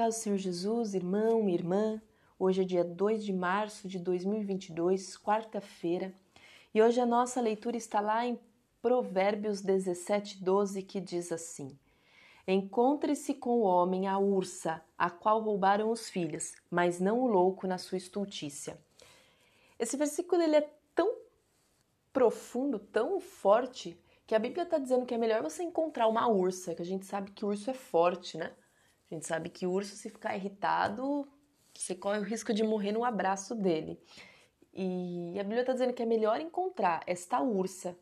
paz do Senhor Jesus, irmão, irmã. Hoje é dia 2 de março de 2022, quarta-feira, e hoje a nossa leitura está lá em Provérbios 17, 12, que diz assim: Encontre-se com o homem a ursa, a qual roubaram os filhos, mas não o louco na sua estultícia. Esse versículo ele é tão profundo, tão forte, que a Bíblia está dizendo que é melhor você encontrar uma ursa, que a gente sabe que o urso é forte, né? A gente sabe que o urso, se ficar irritado, você corre o risco de morrer no abraço dele. E a Bíblia está dizendo que é melhor encontrar esta ursa,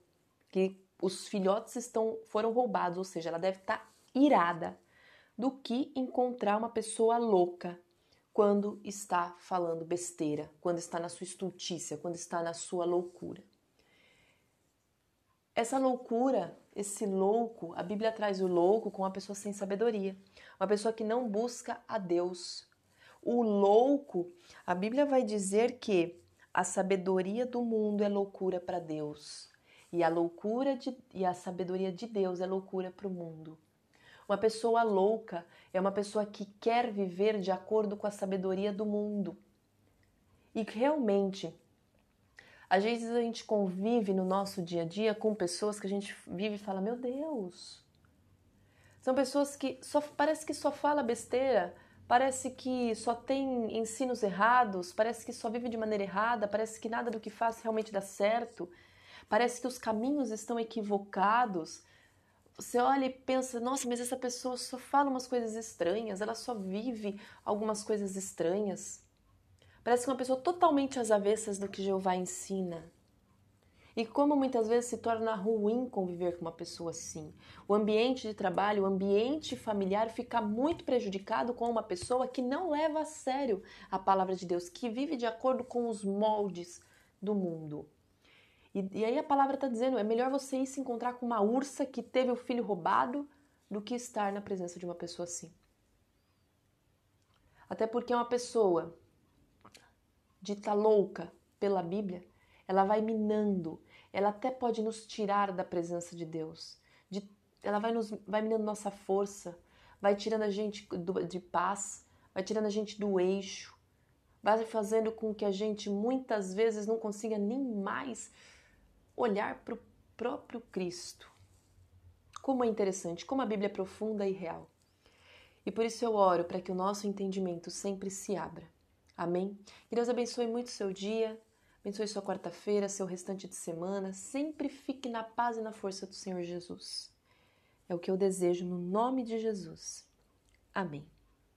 que os filhotes estão, foram roubados, ou seja, ela deve estar tá irada, do que encontrar uma pessoa louca quando está falando besteira, quando está na sua estultícia, quando está na sua loucura. Essa loucura, esse louco, a Bíblia traz o louco com uma pessoa sem sabedoria, uma pessoa que não busca a Deus. O louco, a Bíblia vai dizer que a sabedoria do mundo é loucura para Deus, e a loucura de, e a sabedoria de Deus é loucura para o mundo. Uma pessoa louca é uma pessoa que quer viver de acordo com a sabedoria do mundo. E realmente às vezes a gente convive no nosso dia a dia com pessoas que a gente vive e fala: Meu Deus! São pessoas que só parece que só fala besteira, parece que só tem ensinos errados, parece que só vive de maneira errada, parece que nada do que faz realmente dá certo, parece que os caminhos estão equivocados. Você olha e pensa: Nossa, mas essa pessoa só fala umas coisas estranhas, ela só vive algumas coisas estranhas. Parece uma pessoa totalmente às avessas do que Jeová ensina. E como muitas vezes se torna ruim conviver com uma pessoa assim. O ambiente de trabalho, o ambiente familiar fica muito prejudicado com uma pessoa que não leva a sério a palavra de Deus, que vive de acordo com os moldes do mundo. E, e aí a palavra está dizendo: é melhor você ir se encontrar com uma ursa que teve o filho roubado do que estar na presença de uma pessoa assim. Até porque é uma pessoa dita louca pela Bíblia, ela vai minando, ela até pode nos tirar da presença de Deus, de, ela vai, nos, vai minando nossa força, vai tirando a gente do, de paz, vai tirando a gente do eixo, vai fazendo com que a gente muitas vezes não consiga nem mais olhar para o próprio Cristo. Como é interessante, como a Bíblia é profunda e real. E por isso eu oro para que o nosso entendimento sempre se abra Amém? Que Deus abençoe muito seu dia, abençoe sua quarta-feira, seu restante de semana. Sempre fique na paz e na força do Senhor Jesus. É o que eu desejo no nome de Jesus. Amém.